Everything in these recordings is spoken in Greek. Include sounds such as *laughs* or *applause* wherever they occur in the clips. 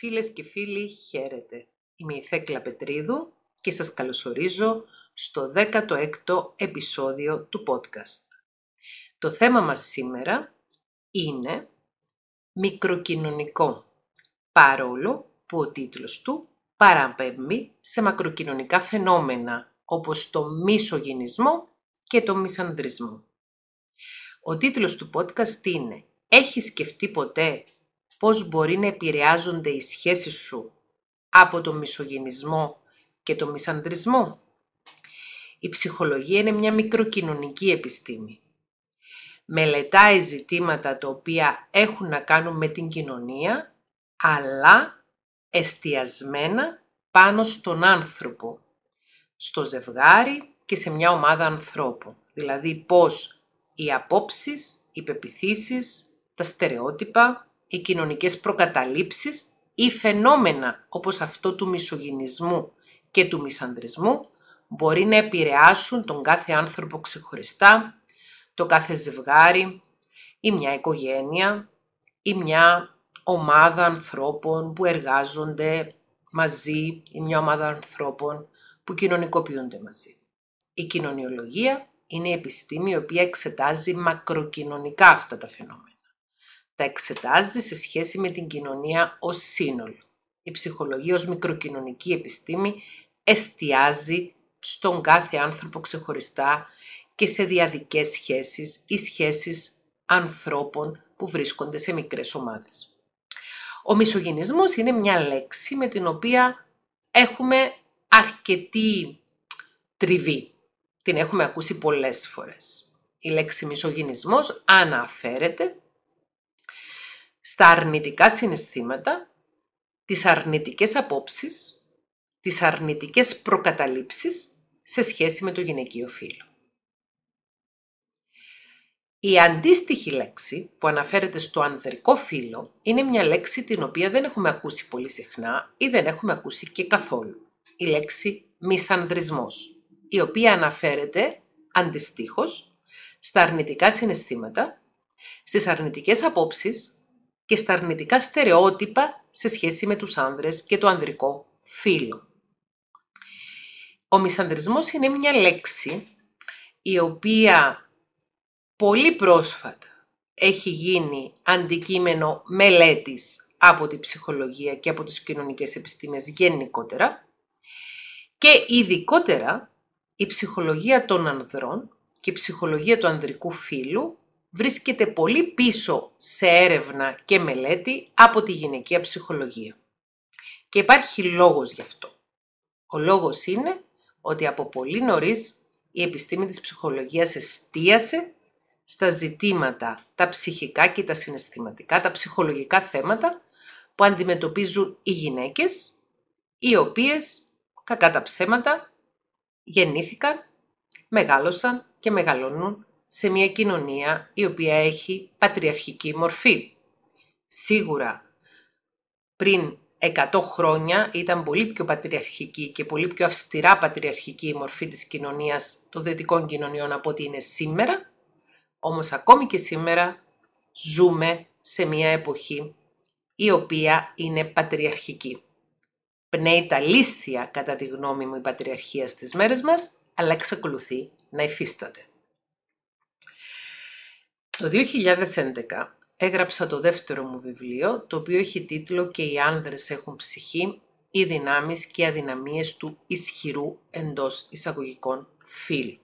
Φίλες και φίλοι, χαίρετε. Είμαι η Θέκλα Πετρίδου και σας καλωσορίζω στο 16ο επεισόδιο του podcast. Το θέμα μας σήμερα είναι μικροκοινωνικό, παρόλο που ο τίτλος του παραπέμπει σε μακροκοινωνικά φαινόμενα όπως το μισογενισμό και το μισανδρισμό. Ο τίτλος του podcast είναι «Έχεις σκεφτεί ποτέ πώς μπορεί να επηρεάζονται οι σχέσεις σου από το μισογενισμό και το μισανδρισμό. Η ψυχολογία είναι μια μικροκοινωνική επιστήμη. Μελετάει ζητήματα τα οποία έχουν να κάνουν με την κοινωνία, αλλά εστιασμένα πάνω στον άνθρωπο, στο ζευγάρι και σε μια ομάδα ανθρώπων. Δηλαδή πώς οι απόψεις, οι πεπιθήσεις, τα στερεότυπα οι κοινωνικές προκαταλήψεις ή φαινόμενα όπως αυτό του μισογυνισμού και του μισανδρισμού μπορεί να επηρεάσουν τον κάθε άνθρωπο ξεχωριστά, το κάθε ζευγάρι ή μια οικογένεια ή μια ομάδα ανθρώπων που εργάζονται μαζί ή μια ομάδα ανθρώπων που κοινωνικοποιούνται μαζί. Η κοινωνιολογία είναι η επιστήμη η οποία εξετάζει μακροκοινωνικά αυτά τα φαινόμενα τα εξετάζει σε σχέση με την κοινωνία ως σύνολο. Η ψυχολογία ως μικροκοινωνική επιστήμη εστιάζει στον κάθε άνθρωπο ξεχωριστά και σε διαδικές σχέσεις ή σχέσεις ανθρώπων που βρίσκονται σε μικρές ομάδες. Ο μισογενισμός είναι μια λέξη με την οποία έχουμε αρκετή τριβή. Την έχουμε ακούσει πολλές φορές. Η λέξη μισογενισμός αναφέρεται στα αρνητικά συναισθήματα, τις αρνητικές απόψεις, τις αρνητικές προκαταλήψεις σε σχέση με το γυναικείο φύλλο. Η αντίστοιχη λέξη που αναφέρεται στο ανδρικό φύλλο είναι μια λέξη την οποία δεν έχουμε ακούσει πολύ συχνά ή δεν έχουμε ακούσει και καθόλου. Η λέξη μισανδρισμός, η οποία αναφέρεται αντιστοίχως στα αρνητικά συναισθήματα, στις αρνητικές απόψεις και στα αρνητικά στερεότυπα σε σχέση με τους άνδρες και το ανδρικό φύλλο. Ο μισανδρισμός είναι μια λέξη η οποία πολύ πρόσφατα έχει γίνει αντικείμενο μελέτης από τη ψυχολογία και από τις κοινωνικές επιστήμες γενικότερα και ειδικότερα η ψυχολογία των ανδρών και η ψυχολογία του ανδρικού φύλου βρίσκεται πολύ πίσω σε έρευνα και μελέτη από τη γυναικεία ψυχολογία. Και υπάρχει λόγος γι' αυτό. Ο λόγος είναι ότι από πολύ νωρίς η επιστήμη της ψυχολογίας εστίασε στα ζητήματα, τα ψυχικά και τα συναισθηματικά, τα ψυχολογικά θέματα που αντιμετωπίζουν οι γυναίκες, οι οποίες, κακά τα ψέματα, γεννήθηκαν, μεγάλωσαν και μεγαλώνουν σε μια κοινωνία η οποία έχει πατριαρχική μορφή. Σίγουρα πριν 100 χρόνια ήταν πολύ πιο πατριαρχική και πολύ πιο αυστηρά πατριαρχική η μορφή της κοινωνίας των δυτικών κοινωνιών από ό,τι είναι σήμερα, όμως ακόμη και σήμερα ζούμε σε μια εποχή η οποία είναι πατριαρχική. Πνέει τα λίστια κατά τη γνώμη μου η πατριαρχία στις μέρες μας, αλλά εξακολουθεί να υφίσταται. Το 2011 έγραψα το δεύτερο μου βιβλίο, το οποίο έχει τίτλο «Και οι άνδρες έχουν ψυχή, οι δυνάμεις και οι αδυναμίες του ισχυρού εντός εισαγωγικών φίλου».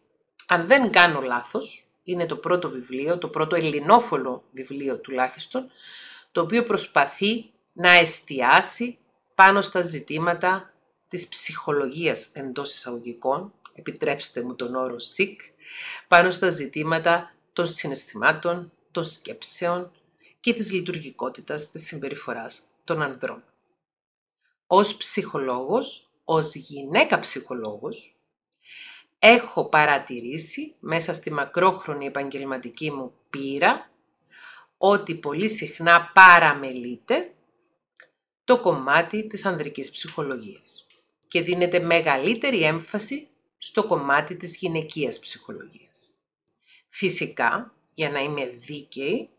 Αν δεν κάνω λάθος, είναι το πρώτο βιβλίο, το πρώτο ελληνόφωνο βιβλίο τουλάχιστον, το οποίο προσπαθεί να εστιάσει πάνω στα ζητήματα της ψυχολογίας εντός εισαγωγικών, επιτρέψτε μου τον όρο «sick», πάνω στα ζητήματα των συναισθημάτων, των σκέψεων και της λειτουργικότητας της συμπεριφοράς των ανδρών. Ως ψυχολόγος, ως γυναίκα ψυχολόγος, έχω παρατηρήσει μέσα στη μακρόχρονη επαγγελματική μου πείρα ότι πολύ συχνά παραμελείται το κομμάτι της ανδρικής ψυχολογίας και δίνεται μεγαλύτερη έμφαση στο κομμάτι της γυναικείας ψυχολογίας. Φυσικά, για να είμαι δίκαιη,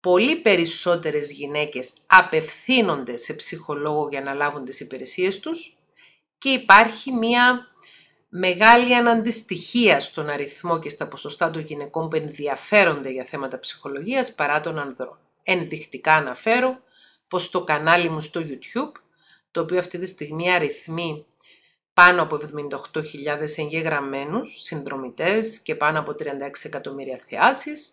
πολύ περισσότερες γυναίκες απευθύνονται σε ψυχολόγο για να λάβουν τις υπηρεσίες τους και υπάρχει μία μεγάλη αναντιστοιχία στον αριθμό και στα ποσοστά των γυναικών που ενδιαφέρονται για θέματα ψυχολογίας παρά των ανδρών. Ενδεικτικά αναφέρω πως το κανάλι μου στο YouTube, το οποίο αυτή τη στιγμή αριθμεί πάνω από 78.000 εγγεγραμμένους συνδρομητές και πάνω από 36 εκατομμύρια θεάσεις,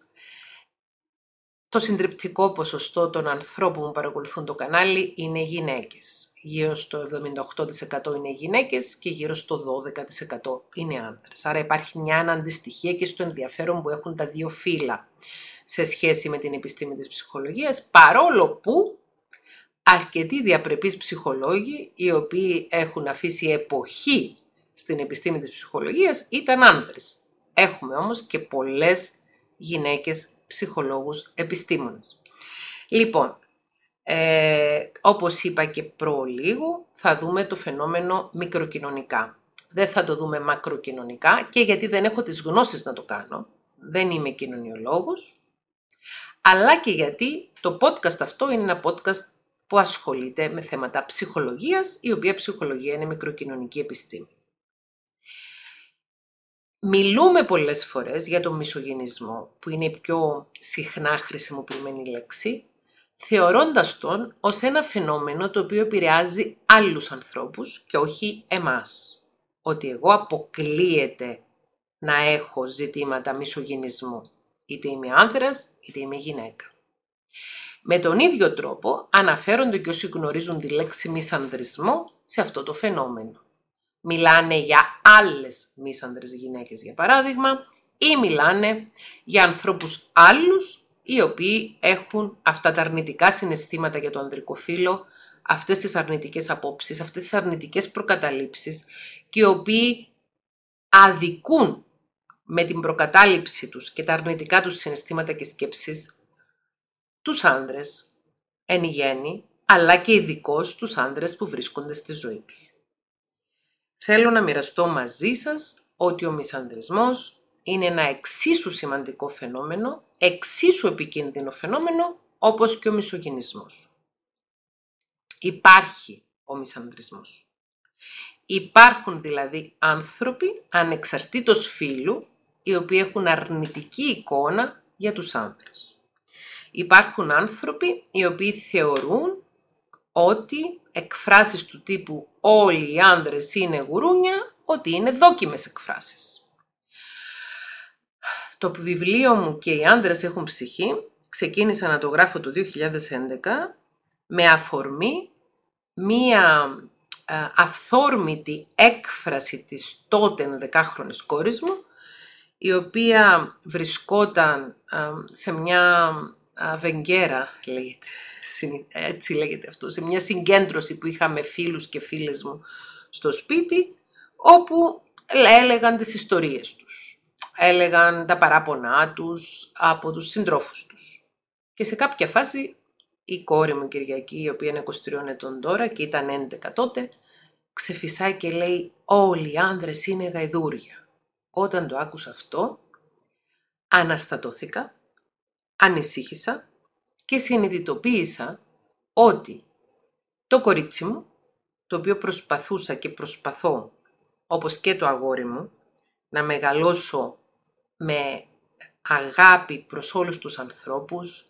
το συντριπτικό ποσοστό των ανθρώπων που παρακολουθούν το κανάλι είναι γυναίκες. Γύρω στο 78% είναι γυναίκες και γύρω στο 12% είναι άνδρες. Άρα υπάρχει μια αναντιστοιχία και στο ενδιαφέρον που έχουν τα δύο φύλλα σε σχέση με την επιστήμη της ψυχολογίας, παρόλο που αρκετοί διαπρεπείς ψυχολόγοι, οι οποίοι έχουν αφήσει εποχή στην επιστήμη της ψυχολογίας, ήταν άνδρες. Έχουμε όμως και πολλές γυναίκες ψυχολόγους επιστήμονες. Λοιπόν, ε, όπως είπα και προλίγο, θα δούμε το φαινόμενο μικροκοινωνικά. Δεν θα το δούμε μακροκοινωνικά και γιατί δεν έχω τις γνώσεις να το κάνω. Δεν είμαι κοινωνιολόγος. Αλλά και γιατί το podcast αυτό είναι ένα podcast που ασχολείται με θέματα ψυχολογίας, η οποία ψυχολογία είναι μικροκοινωνική επιστήμη. Μιλούμε πολλές φορές για τον μισογενισμό, που είναι η πιο συχνά χρησιμοποιημένη λέξη, θεωρώντας τον ως ένα φαινόμενο το οποίο επηρεάζει άλλους ανθρώπους και όχι εμάς. Ότι εγώ αποκλείεται να έχω ζητήματα μισογενισμού, είτε είμαι άνδρας είτε είμαι γυναίκα. Με τον ίδιο τρόπο αναφέρονται και όσοι γνωρίζουν τη λέξη μισανδρισμό σε αυτό το φαινόμενο. Μιλάνε για άλλες μίσανδρες γυναίκες για παράδειγμα ή μιλάνε για ανθρώπους άλλους οι οποίοι έχουν αυτά τα αρνητικά συναισθήματα για το ανδρικό φύλλο, αυτές τις αρνητικές απόψεις, αυτές τις αρνητικές προκαταλήψεις και οι οποίοι αδικούν με την προκατάληψη τους και τα αρνητικά τους συναισθήματα και σκέψεις τους άνδρες εν γέννη, αλλά και ειδικώ τους άνδρες που βρίσκονται στη ζωή τους. Θέλω να μοιραστώ μαζί σας ότι ο μισανδρισμός είναι ένα εξίσου σημαντικό φαινόμενο, εξίσου επικίνδυνο φαινόμενο, όπως και ο μισογενισμός. Υπάρχει ο μισανδρισμός. Υπάρχουν δηλαδή άνθρωποι ανεξαρτήτως φύλου, οι οποίοι έχουν αρνητική εικόνα για τους άνδρες. Υπάρχουν άνθρωποι οι οποίοι θεωρούν ότι εκφράσεις του τύπου όλοι οι άνδρες είναι γουρούνια, ότι είναι δόκιμες εκφράσεις. Το βιβλίο μου και οι άνδρες έχουν ψυχή ξεκίνησα να το γράφω το 2011 με αφορμή μία ε, αυθόρμητη έκφραση της τότε δεκάχρονης κόρης μου η οποία βρισκόταν ε, σε μια ε, βεγγέρα, λέγεται, έτσι λέγεται αυτό, σε μια συγκέντρωση που είχαμε φίλους και φίλες μου στο σπίτι, όπου έλεγαν τις ιστορίες τους. Έλεγαν τα παράπονά τους από τους συντρόφους τους. Και σε κάποια φάση η κόρη μου Κυριακή, η οποία είναι 23 ετών τώρα και ήταν 11 τότε, ξεφυσάει και λέει «Όλοι οι άνδρες είναι γαϊδούρια». Όταν το άκουσα αυτό, αναστατώθηκα, ανησύχησα και συνειδητοποίησα ότι το κορίτσι μου, το οποίο προσπαθούσα και προσπαθώ, όπως και το αγόρι μου, να μεγαλώσω με αγάπη προς όλους τους ανθρώπους,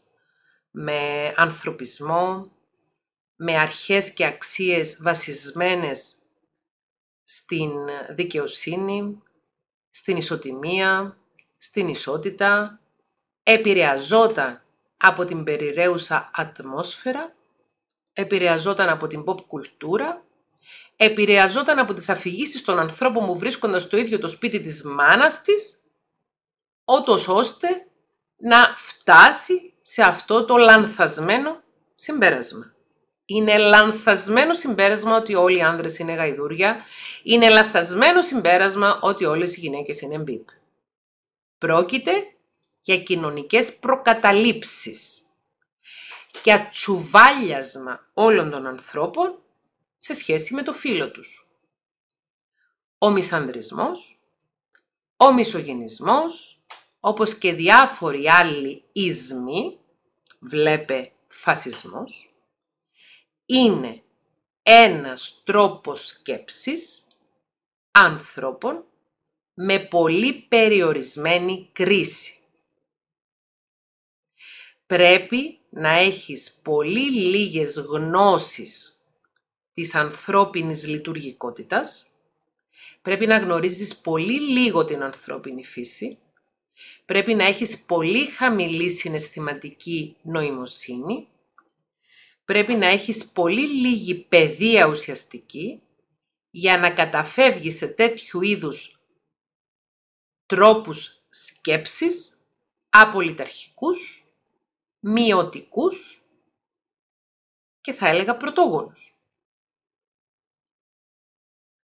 με ανθρωπισμό, με αρχές και αξίες βασισμένες στην δικαιοσύνη, στην ισοτιμία, στην ισότητα, επηρεαζόταν από την περιραίουσα ατμόσφαιρα, επηρεαζόταν από την pop κουλτούρα, επηρεαζόταν από τις αφηγήσεις των ανθρώπων που βρίσκονταν στο ίδιο το σπίτι της μάνας της, ότως ώστε να φτάσει σε αυτό το λανθασμένο συμπέρασμα. Είναι λανθασμένο συμπέρασμα ότι όλοι οι άνδρες είναι γαϊδούρια. Είναι λανθασμένο συμπέρασμα ότι όλες οι γυναίκες είναι μπίπ. Πρόκειται για κοινωνικές προκαταλήψεις και ατσουβάλιασμα όλων των ανθρώπων σε σχέση με το φίλο τους. Ο μισανδρισμός, ο μισογενισμός, όπως και διάφοροι άλλοι ισμοί, βλέπε φασισμός, είναι ένας τρόπος σκέψης ανθρώπων με πολύ περιορισμένη κρίση. Πρέπει να έχεις πολύ λίγες γνώσεις της ανθρώπινης λειτουργικότητας, πρέπει να γνωρίζεις πολύ λίγο την ανθρώπινη φύση, πρέπει να έχεις πολύ χαμηλή συναισθηματική νοημοσύνη, πρέπει να έχεις πολύ λίγη παιδεία ουσιαστική για να καταφεύγεις σε τέτοιου είδους τρόπους σκέψης απολυταρχικούς, μειωτικούς και θα έλεγα πρωτόγονους.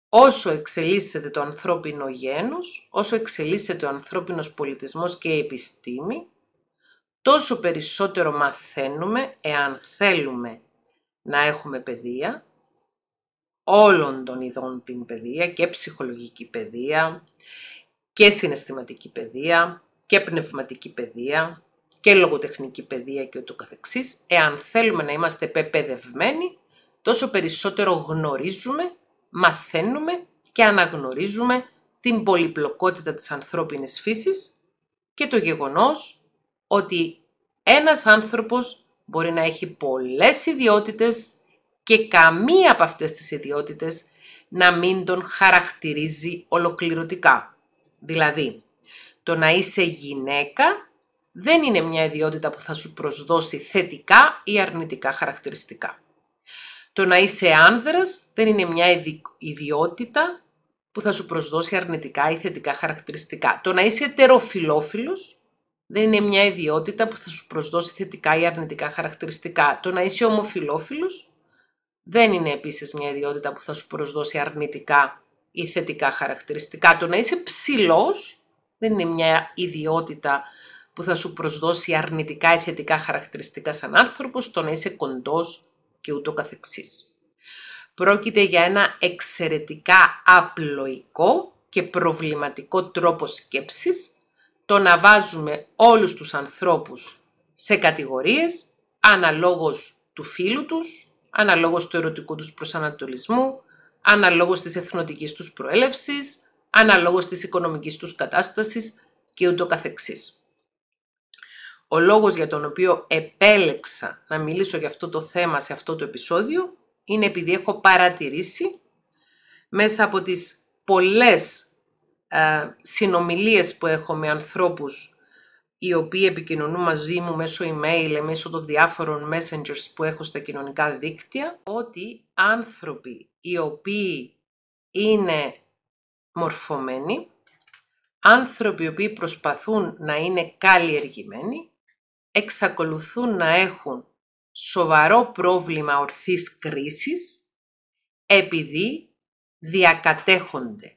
Όσο εξελίσσεται το ανθρώπινο γένος, όσο εξελίσσεται ο ανθρώπινος πολιτισμός και η επιστήμη, τόσο περισσότερο μαθαίνουμε εάν θέλουμε να έχουμε παιδεία, όλων των ειδών την παιδεία και ψυχολογική παιδεία και συναισθηματική παιδεία και πνευματική παιδεία και λογοτεχνική παιδεία και ούτω καθεξής. Εάν θέλουμε να είμαστε πεπαιδευμένοι, τόσο περισσότερο γνωρίζουμε, μαθαίνουμε και αναγνωρίζουμε την πολυπλοκότητα της ανθρώπινης φύσης και το γεγονός ότι ένας άνθρωπος μπορεί να έχει πολλές ιδιότητες και καμία από αυτές τις ιδιότητες να μην τον χαρακτηρίζει ολοκληρωτικά. Δηλαδή, το να είσαι γυναίκα δεν είναι μια ιδιότητα που θα σου προσδώσει θετικά ή αρνητικά χαρακτηριστικά. Το να είσαι άνδρας δεν είναι μια ιδιότητα που θα σου προσδώσει αρνητικά ή θετικά χαρακτηριστικά. Το να είσαι ετεροφιλόφιλος δεν είναι μια ιδιότητα που θα σου προσδώσει θετικά ή αρνητικά χαρακτηριστικά. Το να είσαι ομοφιλόφιλος δεν είναι επίσης μια ιδιότητα που θα σου προσδώσει αρνητικά ή θετικά χαρακτηριστικά. Το να είσαι ψηλός δεν είναι μια ιδιότητα που θα σου προσδώσει αρνητικά ή θετικά χαρακτηριστικά σαν άνθρωπος, το να είσαι κοντός και ούτω καθεξής. Πρόκειται για ένα εξαιρετικά απλοϊκό και προβληματικό τρόπο σκέψης το να βάζουμε όλους τους ανθρώπους σε κατηγορίες αναλόγως του φίλου τους, αναλόγως του ερωτικού τους προσανατολισμού, αναλόγως της εθνοτικής τους προέλευσης, αναλόγως της οικονομικής τους κατάστασης και ούτω καθεξής. Ο λόγος για τον οποίο επέλεξα να μιλήσω για αυτό το θέμα σε αυτό το επεισόδιο είναι επειδή έχω παρατηρήσει μέσα από τις πολλές ε, συνομιλίες που έχω με ανθρώπους οι οποίοι επικοινωνούν μαζί μου μέσω email, μέσω των διάφορων messengers που έχω στα κοινωνικά δίκτυα, ότι άνθρωποι οι οποίοι είναι μορφωμένοι, άνθρωποι οι οποίοι προσπαθούν να είναι καλλιεργημένοι, εξακολουθούν να έχουν σοβαρό πρόβλημα ορθής κρίσης, επειδή διακατέχονται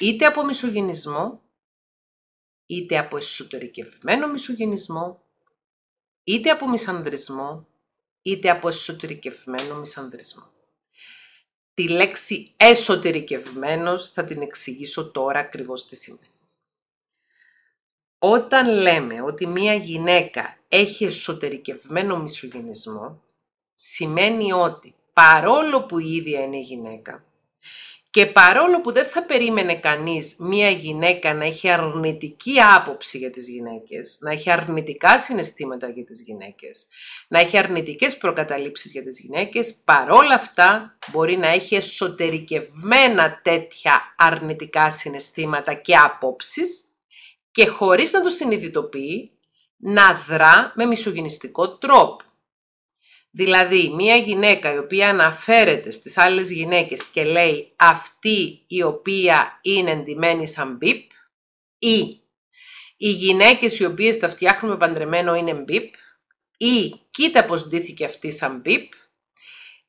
είτε από μισογενισμό, είτε από εσωτερικευμένο μισογενισμό, είτε από μισανδρισμό, είτε από εσωτερικευμένο μισανδρισμό. Τη λέξη εσωτερικευμένος θα την εξηγήσω τώρα ακριβώς τι σημαίνει. Όταν λέμε ότι μία γυναίκα έχει εσωτερικευμένο μισογενισμό, σημαίνει ότι παρόλο που η ίδια είναι γυναίκα, και παρόλο που δεν θα περίμενε κανείς μία γυναίκα να έχει αρνητική άποψη για τις γυναίκες, να έχει αρνητικά συναισθήματα για τις γυναίκες, να έχει αρνητικές προκαταλήψεις για τις γυναίκες, παρόλα αυτά μπορεί να έχει εσωτερικευμένα τέτοια αρνητικά συναισθήματα και άποψεις και χωρίς να το συνειδητοποιεί, να δρά με μισογενιστικό τρόπο. Δηλαδή, μία γυναίκα η οποία αναφέρεται στις άλλες γυναίκες και λέει αυτή η οποία είναι εντυμένη σαν μπιπ ή οι γυναίκες οι οποίες τα φτιάχνουν με παντρεμένο είναι μπιπ ή κοίτα πως ντύθηκε αυτή σαν μπιπ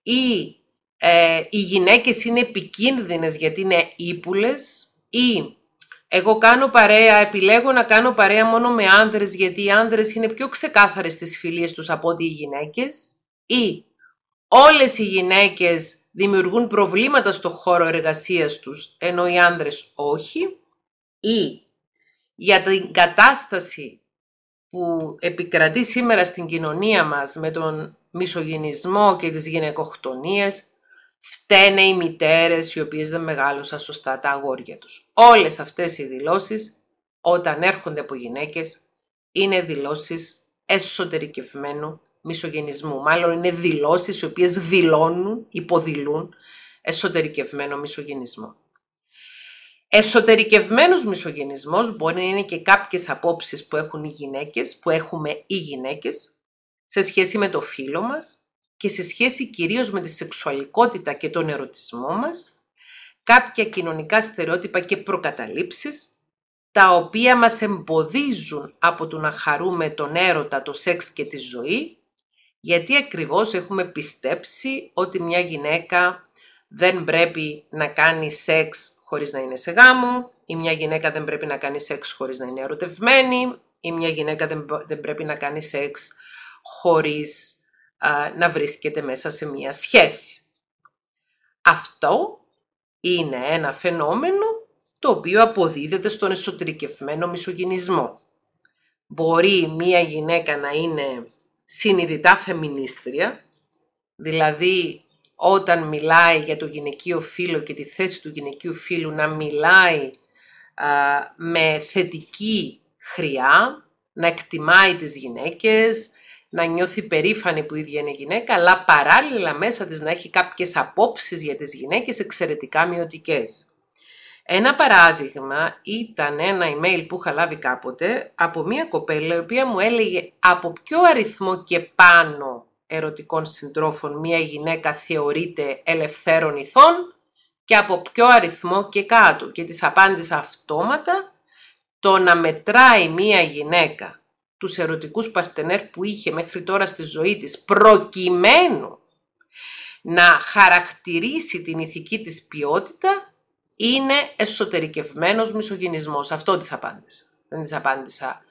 ή ε, οι γυναίκες είναι επικίνδυνες γιατί είναι ύπουλες ή εγώ κάνω παρέα, επιλέγω να κάνω παρέα μόνο με άνδρες γιατί οι άνδρες είναι πιο ξεκάθαρες στις φιλίες τους από ότι οι γυναίκες. Ή όλες οι γυναίκες δημιουργούν προβλήματα στο χώρο εργασίας τους, ενώ οι άνδρες όχι, ή για την κατάσταση που επικρατεί σήμερα στην κοινωνία μας με τον μισογυνισμό και τις γυναικοκτονίες, φταίνε οι μητέρες οι οποίες δεν μεγάλωσαν σωστά τα αγόρια τους. Όλες αυτές οι δηλώσεις όταν έρχονται από γυναίκες είναι δηλώσεις εσωτερικευμένου μισογενισμού. Μάλλον είναι δηλώσεις οι οποίες δηλώνουν, υποδηλούν εσωτερικευμένο μισογενισμό. Εσωτερικευμένος μισογενισμός μπορεί να είναι και κάποιες απόψεις που έχουν οι γυναίκες, που έχουμε οι γυναίκες, σε σχέση με το φίλο μας και σε σχέση κυρίως με τη σεξουαλικότητα και τον ερωτισμό μας, κάποια κοινωνικά στερεότυπα και προκαταλήψεις, τα οποία μας εμποδίζουν από το να χαρούμε τον έρωτα, το σεξ και τη ζωή, γιατί ακριβώς έχουμε πιστέψει ότι μια γυναίκα δεν πρέπει να κάνει σεξ χωρίς να είναι σε γάμο, ή μια γυναίκα δεν πρέπει να κάνει σεξ χωρίς να είναι ερωτευμένη, ή μια γυναίκα δεν, δεν πρέπει να κάνει σεξ χωρίς να βρίσκεται μέσα σε μια σχέση. Αυτό είναι ένα φαινόμενο το οποίο αποδίδεται στον εσωτερικευμένο μισογυνισμό. Μπορεί μία γυναίκα να είναι συνειδητά φεμινίστρια, δηλαδή όταν μιλάει για το γυναικείο φύλλο και τη θέση του γυναικείου φύλλου να μιλάει με θετική χρειά, να εκτιμάει τις γυναίκες, να νιώθει περήφανη που η ίδια είναι γυναίκα, αλλά παράλληλα μέσα της να έχει κάποιες απόψεις για τις γυναίκες εξαιρετικά μειωτικές. Ένα παράδειγμα ήταν ένα email που είχα λάβει κάποτε από μια κοπέλα η οποία μου έλεγε από ποιο αριθμό και πάνω ερωτικών συντρόφων μια γυναίκα θεωρείται ελευθέρων ηθών και από ποιο αριθμό και κάτω. Και της απάντησα αυτόματα το να μετράει μια γυναίκα τους ερωτικούς παρτενέρ που είχε μέχρι τώρα στη ζωή της προκειμένου να χαρακτηρίσει την ηθική της ποιότητα είναι εσωτερικευμένος μισογυνισμός. Αυτό της απάντησα. Δεν της απάντησα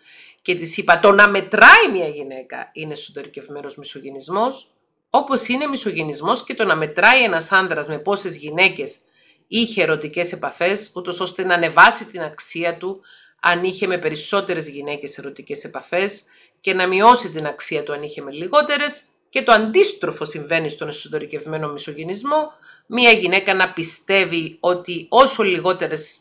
και της είπα το να μετράει μια γυναίκα είναι εσωτερικευμένος μισογυνισμός, όπως είναι μισογυνισμός και το να μετράει ένας άντρας με πόσες γυναίκες είχε ερωτικές επαφές, ούτως ώστε να ανεβάσει την αξία του αν είχε με περισσότερες γυναίκες ερωτικές επαφές και να μειώσει την αξία του αν είχε με λιγότερες. Και το αντίστροφο συμβαίνει στον εσωτερικευμένο μισογυνισμό, μία γυναίκα να πιστεύει ότι όσο λιγότερες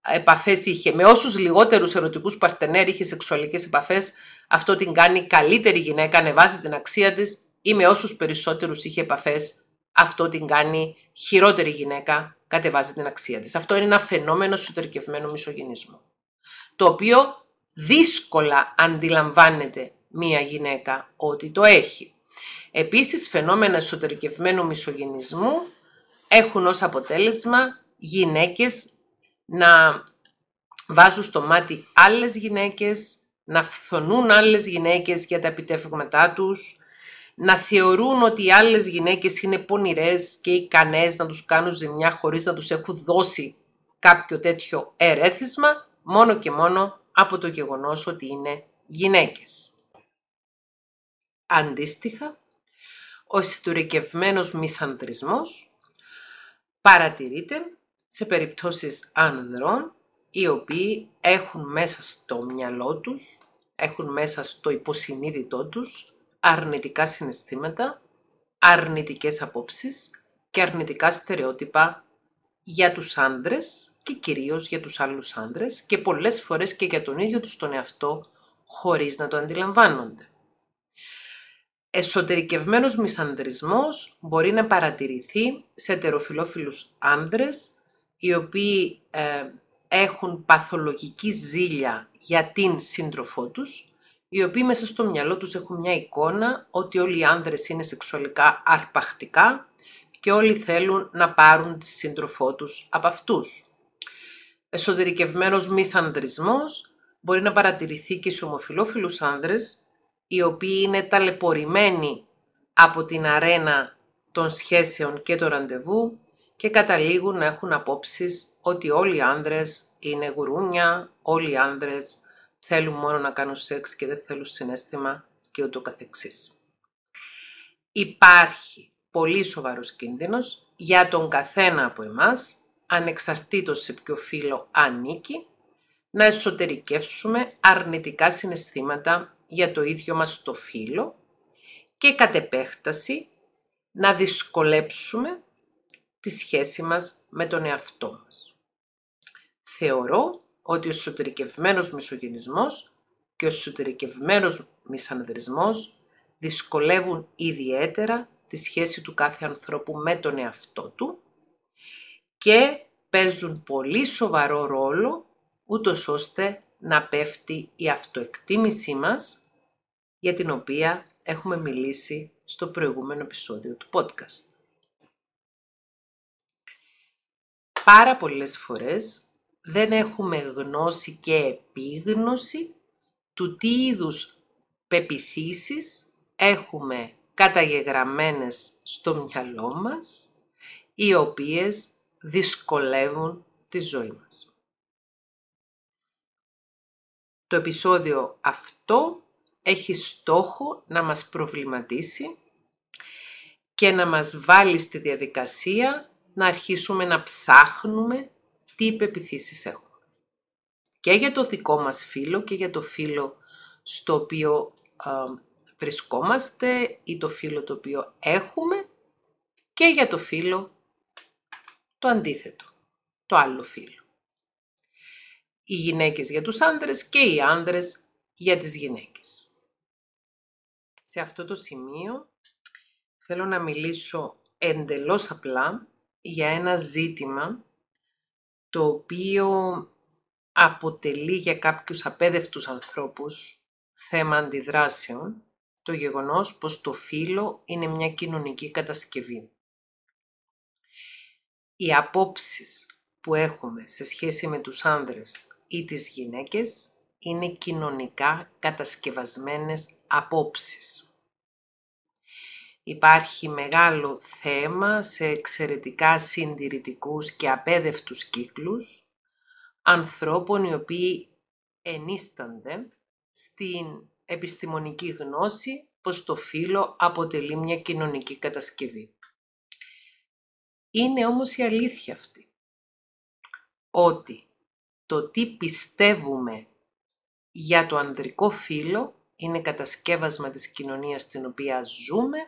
επαφές είχε, με όσους λιγότερους ερωτικούς παρτενέρ είχε σεξουαλικές επαφές, αυτό την κάνει καλύτερη γυναίκα, ανεβάζει την αξία της ή με όσους περισσότερους είχε επαφές, αυτό την κάνει χειρότερη γυναίκα, κατεβάζει την αξία της. Αυτό είναι ένα φαινόμενο εσωτερικευμένο μισογυνισμό, το οποίο δύσκολα αντιλαμβάνεται μία γυναίκα ότι το έχει. Επίσης, φαινόμενα εσωτερικευμένου μισογενισμού έχουν ως αποτέλεσμα γυναίκες να βάζουν στο μάτι άλλες γυναίκες, να φθονούν άλλες γυναίκες για τα επιτεύγματά τους, να θεωρούν ότι οι άλλες γυναίκες είναι πονηρές και ικανές να τους κάνουν ζημιά χωρίς να τους έχουν δώσει κάποιο τέτοιο ερέθισμα, μόνο και μόνο από το γεγονός ότι είναι γυναίκες. Αντίστοιχα, ο ιστορικευμένος μισανδρισμός παρατηρείται σε περιπτώσεις ανδρών οι οποίοι έχουν μέσα στο μυαλό τους, έχουν μέσα στο υποσυνείδητό τους αρνητικά συναισθήματα, αρνητικές απόψεις και αρνητικά στερεότυπα για τους άνδρες και κυρίως για τους άλλους άνδρες και πολλές φορές και για τον ίδιο τους τον εαυτό χωρίς να το αντιλαμβάνονται. Εσωτερικευμένος μισανδρισμός μπορεί να παρατηρηθεί σε ετεροφιλόφιλους άνδρες οι οποίοι ε, έχουν παθολογική ζήλια για την σύντροφό τους, οι οποίοι μέσα στο μυαλό τους έχουν μια εικόνα ότι όλοι οι άνδρες είναι σεξουαλικά αρπακτικά και όλοι θέλουν να πάρουν τη σύντροφό τους από αυτούς. Εσωτερικευμένος μισανδρισμός μπορεί να παρατηρηθεί και σε ομοφιλόφιλους άνδρες, οι οποίοι είναι ταλαιπωρημένοι από την αρένα των σχέσεων και των ραντεβού και καταλήγουν να έχουν απόψεις ότι όλοι οι άνδρες είναι γουρούνια, όλοι οι άνδρες θέλουν μόνο να κάνουν σεξ και δεν θέλουν συνέστημα και ούτω καθεξής. Υπάρχει πολύ σοβαρός κίνδυνος για τον καθένα από εμάς, ανεξαρτήτως σε ποιο φύλλο ανήκει, να εσωτερικεύσουμε αρνητικά συναισθήματα για το ίδιο μας το φύλλο και κατ' επέκταση να δυσκολέψουμε τη σχέση μας με τον εαυτό μας. Θεωρώ ότι ο εσωτερικευμένος μισογενισμός και ο εσωτερικευμένος μισανδρισμός δυσκολεύουν ιδιαίτερα τη σχέση του κάθε ανθρώπου με τον εαυτό του και παίζουν πολύ σοβαρό ρόλο ούτως ώστε να πέφτει η αυτοεκτίμησή μας για την οποία έχουμε μιλήσει στο προηγούμενο επεισόδιο του podcast. Πάρα πολλές φορές δεν έχουμε γνώση και επίγνωση του τι είδους πεπιθήσεις έχουμε καταγεγραμμένες στο μυαλό μας, οι οποίες δυσκολεύουν τη ζωή μας. Το επεισόδιο αυτό έχει στόχο να μας προβληματίσει και να μας βάλει στη διαδικασία να αρχίσουμε να ψάχνουμε τι υπεπιθύσεις έχουμε. Και για το δικό μας φίλο και για το φίλο στο οποίο βρισκόμαστε ή το φίλο το οποίο έχουμε και για το φίλο το αντίθετο, το άλλο φίλο. Οι γυναίκες για τους άντρες και οι άντρες για τις γυναίκες. Σε αυτό το σημείο θέλω να μιλήσω εντελώς απλά για ένα ζήτημα το οποίο αποτελεί για κάποιους απέδευτους ανθρώπους θέμα αντιδράσεων το γεγονός πως το φύλλο είναι μια κοινωνική κατασκευή. Οι απόψεις που έχουμε σε σχέση με τους άνδρες ή τις γυναίκες είναι κοινωνικά κατασκευασμένες απόψεις. Υπάρχει μεγάλο θέμα σε εξαιρετικά συντηρητικούς και απέδευτους κύκλους ανθρώπων οι οποίοι ενίστανται στην επιστημονική γνώση πως το φύλλο αποτελεί μια κοινωνική κατασκευή. Είναι όμως η αλήθεια αυτή, ότι το τι πιστεύουμε για το ανδρικό φύλλο είναι κατασκεύασμα της κοινωνίας στην οποία ζούμε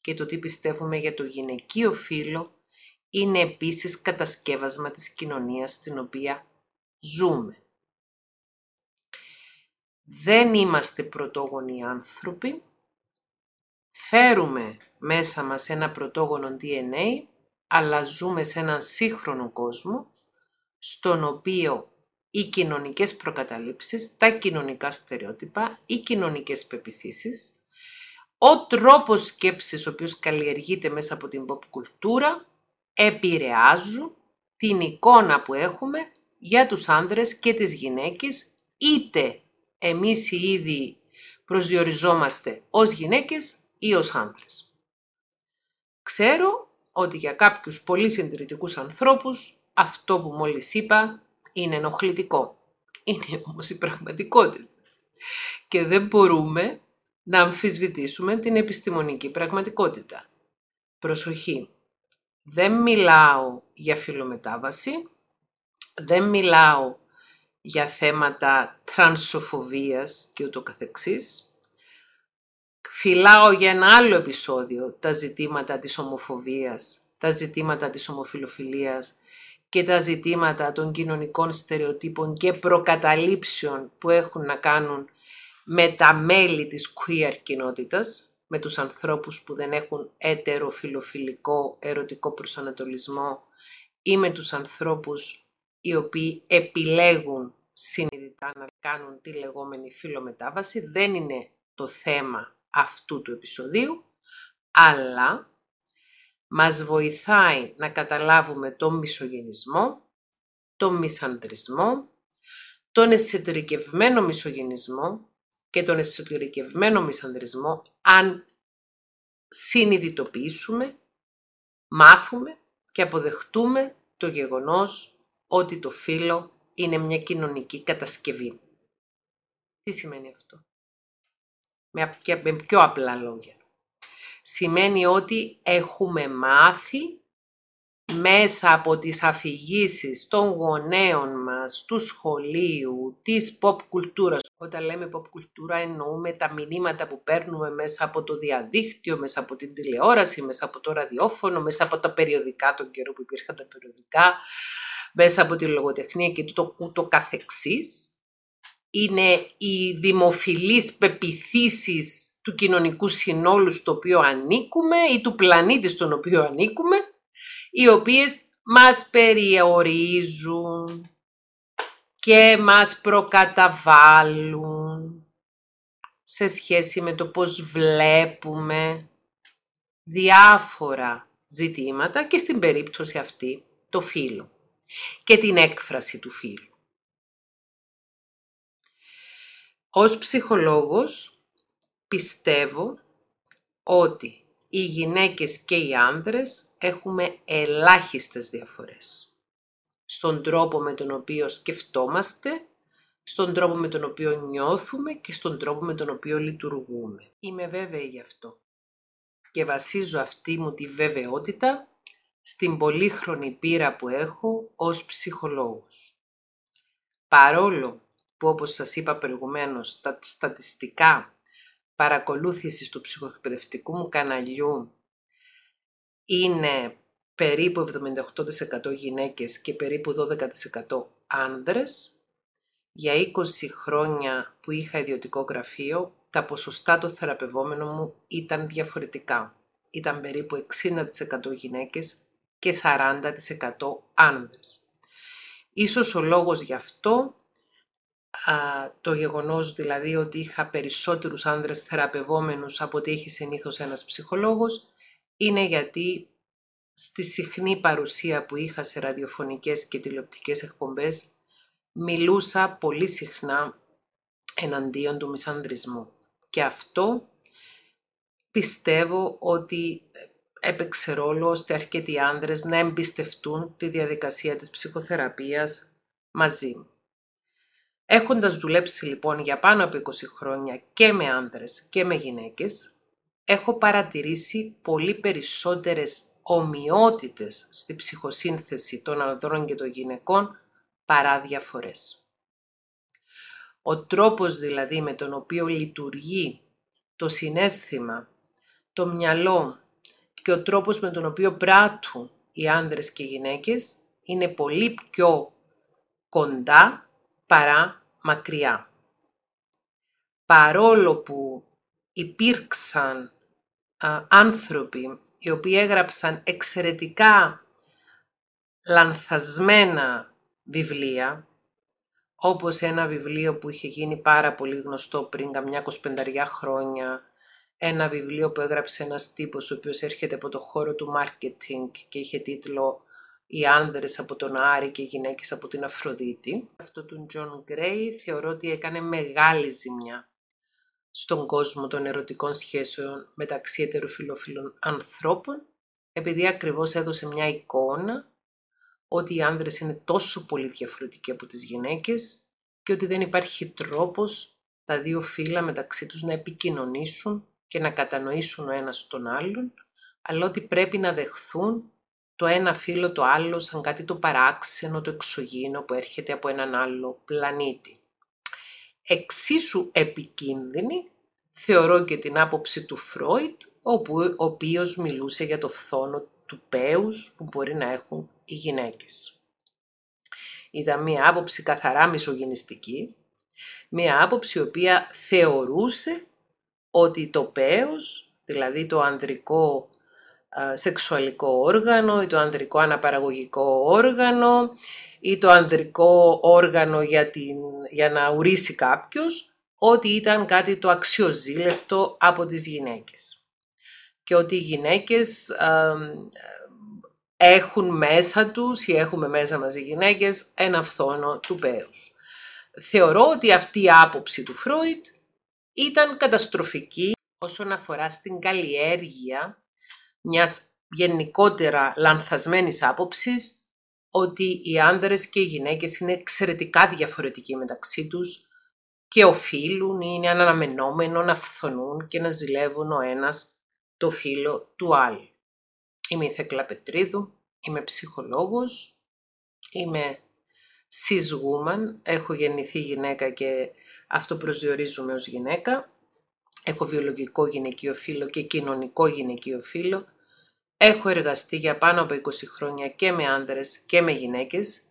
και το τι πιστεύουμε για το γυναικείο φύλλο είναι επίσης κατασκεύασμα της κοινωνίας στην οποία ζούμε. Δεν είμαστε πρωτόγονοι άνθρωποι, φέρουμε μέσα μας ένα πρωτόγονο DNA, αλλά ζούμε σε έναν σύγχρονο κόσμο, στον οποίο οι κοινωνικές προκαταλήψεις, τα κοινωνικά στερεότυπα, οι κοινωνικές πεπιθήσεις, ο τρόπος σκέψης ο οποίος καλλιεργείται μέσα από την pop κουλτούρα, επηρεάζουν την εικόνα που έχουμε για τους άντρες και τις γυναίκες, είτε εμείς οι ίδιοι προσδιοριζόμαστε ως γυναίκες ή ως άντρες. Ξέρω ότι για κάποιους πολύ συντηρητικούς ανθρώπους αυτό που μόλις είπα είναι ενοχλητικό. Είναι όμως η πραγματικότητα. Και δεν μπορούμε να αμφισβητήσουμε την επιστημονική πραγματικότητα. Προσοχή. Δεν μιλάω για φιλομετάβαση, δεν μιλάω για θέματα τρανσοφοβίας και ούτω καθεξής. Φιλάω για ένα άλλο επεισόδιο τα ζητήματα της ομοφοβίας, τα ζητήματα της ομοφιλοφιλίας και τα ζητήματα των κοινωνικών στερεοτύπων και προκαταλήψεων που έχουν να κάνουν με τα μέλη της queer κοινότητας, με τους ανθρώπους που δεν έχουν έτεροφιλοφιλικό ερωτικό προσανατολισμό ή με τους ανθρώπους οι οποίοι επιλέγουν συνειδητά να κάνουν τη λεγόμενη φιλομετάβαση. Δεν είναι το θέμα αυτού του επεισοδίου, αλλά μας βοηθάει να καταλάβουμε τον μισογενισμό, τον μισαντρισμό, τον εσωτερικευμένο μισογενισμό και τον εσωτερικευμένο μισανδρισμό αν συνειδητοποιήσουμε, μάθουμε και αποδεχτούμε το γεγονός ότι το φύλλο είναι μια κοινωνική κατασκευή. Τι σημαίνει αυτό; Με, με πιο απλά λόγια. Σημαίνει ότι έχουμε μάθει μέσα από τις αφηγήσεις των γονέων μας, του σχολείου, της pop κουλτούρας. Όταν λέμε pop κουλτούρα εννοούμε τα μηνύματα που παίρνουμε μέσα από το διαδίκτυο, μέσα από την τηλεόραση, μέσα από το ραδιόφωνο, μέσα από τα περιοδικά, τον καιρό που υπήρχαν τα περιοδικά, μέσα από τη λογοτεχνία και το ούτω καθεξής. Είναι οι δημοφιλείς πεπιθήσεις του κοινωνικού συνόλου στο οποίο ανήκουμε ή του πλανήτη στον οποίο ανήκουμε οι οποίες μας περιορίζουν και μας προκαταβάλουν σε σχέση με το πώς βλέπουμε διάφορα ζητήματα και στην περίπτωση αυτή το φύλλο και την έκφραση του φύλου. Ως ψυχολόγος πιστεύω ότι οι γυναίκες και οι άνδρες έχουμε ελάχιστες διαφορές. Στον τρόπο με τον οποίο σκεφτόμαστε, στον τρόπο με τον οποίο νιώθουμε και στον τρόπο με τον οποίο λειτουργούμε. Είμαι βέβαιη γι' αυτό. Και βασίζω αυτή μου τη βεβαιότητα στην πολύχρονη πείρα που έχω ως ψυχολόγος. Παρόλο που όπως σας είπα προηγουμένως, τα στατιστικά παρακολούθησης του ψυχοεκπαιδευτικού μου καναλιού είναι περίπου 78% γυναίκες και περίπου 12% άνδρες. Για 20 χρόνια που είχα ιδιωτικό γραφείο, τα ποσοστά των θεραπευόμενων μου ήταν διαφορετικά. Ήταν περίπου 60% γυναίκες και 40% άνδρες. Ίσως ο λόγος γι' αυτό το γεγονός δηλαδή ότι είχα περισσότερους άνδρες θεραπευόμενους από ό,τι έχει συνήθως ένας ψυχολόγος, είναι γιατί στη συχνή παρουσία που είχα σε ραδιοφωνικές και τηλεοπτικές εκπομπές, μιλούσα πολύ συχνά εναντίον του μισανδρισμού. Και αυτό πιστεύω ότι έπαιξε ρόλο ώστε αρκετοί άνδρες να εμπιστευτούν τη διαδικασία της ψυχοθεραπείας μαζί μου. Έχοντας δουλέψει λοιπόν για πάνω από 20 χρόνια και με άνδρες και με γυναίκες, έχω παρατηρήσει πολύ περισσότερες ομοιότητες στη ψυχοσύνθεση των ανδρών και των γυναικών παρά διαφορές. Ο τρόπος δηλαδή με τον οποίο λειτουργεί το συνέστημα, το μυαλό και ο τρόπος με τον οποίο πράττουν οι άνδρες και οι γυναίκες είναι πολύ πιο κοντά παρά μακριά. Παρόλο που υπήρξαν άνθρωποι οι οποίοι έγραψαν εξαιρετικά λανθασμένα βιβλία, όπως ένα βιβλίο που είχε γίνει πάρα πολύ γνωστό πριν καμιά 25 χρόνια, ένα βιβλίο που έγραψε ένας τύπος ο οποίος έρχεται από το χώρο του marketing και είχε τίτλο οι άνδρες από τον Άρη και οι γυναίκες από την Αφροδίτη. Αυτό του Τζον Γκρέι θεωρώ ότι έκανε μεγάλη ζημιά στον κόσμο των ερωτικών σχέσεων μεταξύ ετεροφυλόφιλων ανθρώπων, επειδή ακριβώς έδωσε μια εικόνα ότι οι άνδρες είναι τόσο πολύ διαφορετικοί από τις γυναίκες και ότι δεν υπάρχει τρόπος τα δύο φύλα μεταξύ τους να επικοινωνήσουν και να κατανοήσουν ο ένας τον άλλον, αλλά ότι πρέπει να δεχθούν το ένα φύλλο το άλλο σαν κάτι το παράξενο, το εξωγήινο που έρχεται από έναν άλλο πλανήτη. Εξίσου επικίνδυνη θεωρώ και την άποψη του Φρόιτ, όπου, ο οποίος μιλούσε για το φθόνο του πέους που μπορεί να έχουν οι γυναίκες. Είδα μία άποψη καθαρά μισογενιστική, μία άποψη η οποία θεωρούσε ότι το πέος, δηλαδή το ανδρικό σεξουαλικό όργανο ή το ανδρικό αναπαραγωγικό όργανο ή το ανδρικό όργανο για, την, για να ουρήσει κάποιος, ότι ήταν κάτι το αξιοζήλευτο από τις γυναίκες. Και ότι οι γυναίκες έχουν μέσα τους ή έχουμε μέσα μας οι γυναίκες ένα φθόνο του πέους. Θεωρώ ότι αυτή η άποψη του Φρόιτ ήταν καταστροφική όσον αφορά στην καλλιέργεια μιας γενικότερα λανθασμένης άποψης ότι οι άνδρες και οι γυναίκες είναι εξαιρετικά διαφορετικοί μεταξύ τους και οφείλουν ή είναι αναμενόμενο να φθονούν και να ζηλεύουν ο ένας το φίλο του άλλου. Είμαι η Θεκλά Πετρίδου είμαι ψυχολόγος, είμαι cis woman, έχω γεννηθεί γυναίκα και αυτό προσδιορίζουμε ως γυναίκα. Έχω βιολογικό γυναικείο φύλλο και κοινωνικό γυναικείο φύλλο. Έχω εργαστεί για πάνω από 20 χρόνια και με άνδρες και με γυναίκες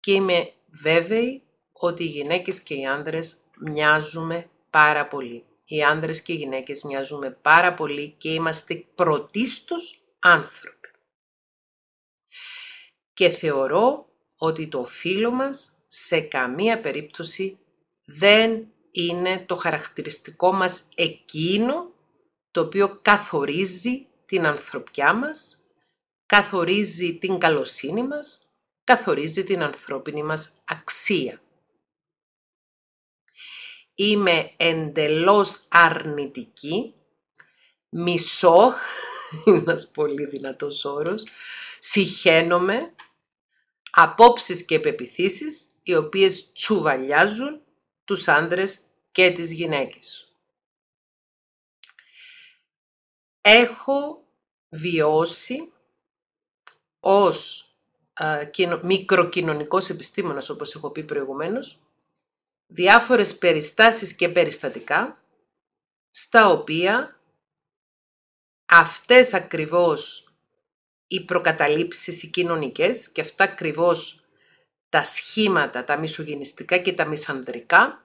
και είμαι βέβαιη ότι οι γυναίκες και οι άνδρες μοιάζουμε πάρα πολύ. Οι άνδρες και οι γυναίκες μοιάζουμε πάρα πολύ και είμαστε πρωτίστως άνθρωποι. Και θεωρώ ότι το φίλο μας σε καμία περίπτωση δεν είναι το χαρακτηριστικό μας εκείνο το οποίο καθορίζει την ανθρωπιά μας, καθορίζει την καλοσύνη μας, καθορίζει την ανθρώπινη μας αξία. Είμαι εντελώς αρνητική, μισό, *laughs* είναι ένας πολύ δυνατός όρος, συχαίνομαι, απόψεις και πεπιθήσεις οι οποίες τσουβαλιάζουν τους άντρες και τις γυναίκες. Έχω βιώσει ως α, μικροκοινωνικός επιστήμονας, όπως έχω πει προηγουμένως, διάφορες περιστάσεις και περιστατικά, στα οποία αυτές ακριβώς οι προκαταλήψεις οι κοινωνικές και αυτά ακριβώς τα σχήματα, τα μισογενιστικά και τα μισανδρικά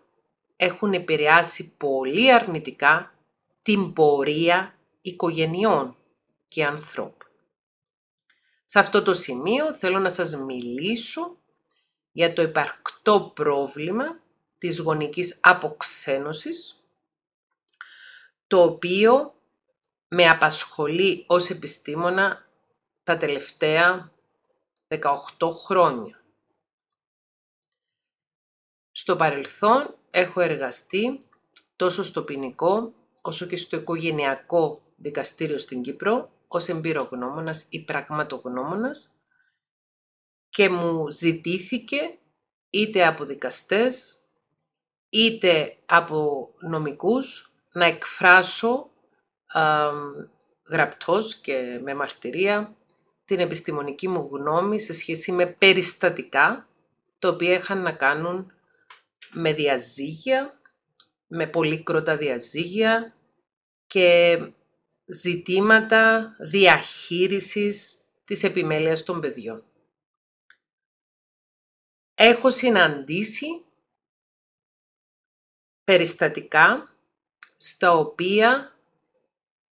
έχουν επηρεάσει πολύ αρνητικά την πορεία οικογενειών και ανθρώπων. Σε αυτό το σημείο θέλω να σας μιλήσω για το υπαρκτό πρόβλημα της γονικής αποξένωσης, το οποίο με απασχολεί ως επιστήμονα τα τελευταία 18 χρόνια. Στο παρελθόν έχω εργαστεί τόσο στο ποινικό όσο και στο οικογενειακό δικαστήριο στην Κύπρο ως εμπειρογνώμονας ή πραγματογνώμονας και μου ζητήθηκε είτε από δικαστές είτε από νομικούς να εκφράσω α, γραπτός και με μαρτυρία την επιστημονική μου γνώμη σε σχέση με περιστατικά τα οποία είχαν να κάνουν με διαζύγια, με πολύκροτα διαζύγια και ζητήματα διαχείρισης της επιμέλειας των παιδιών. Έχω συναντήσει περιστατικά στα οποία,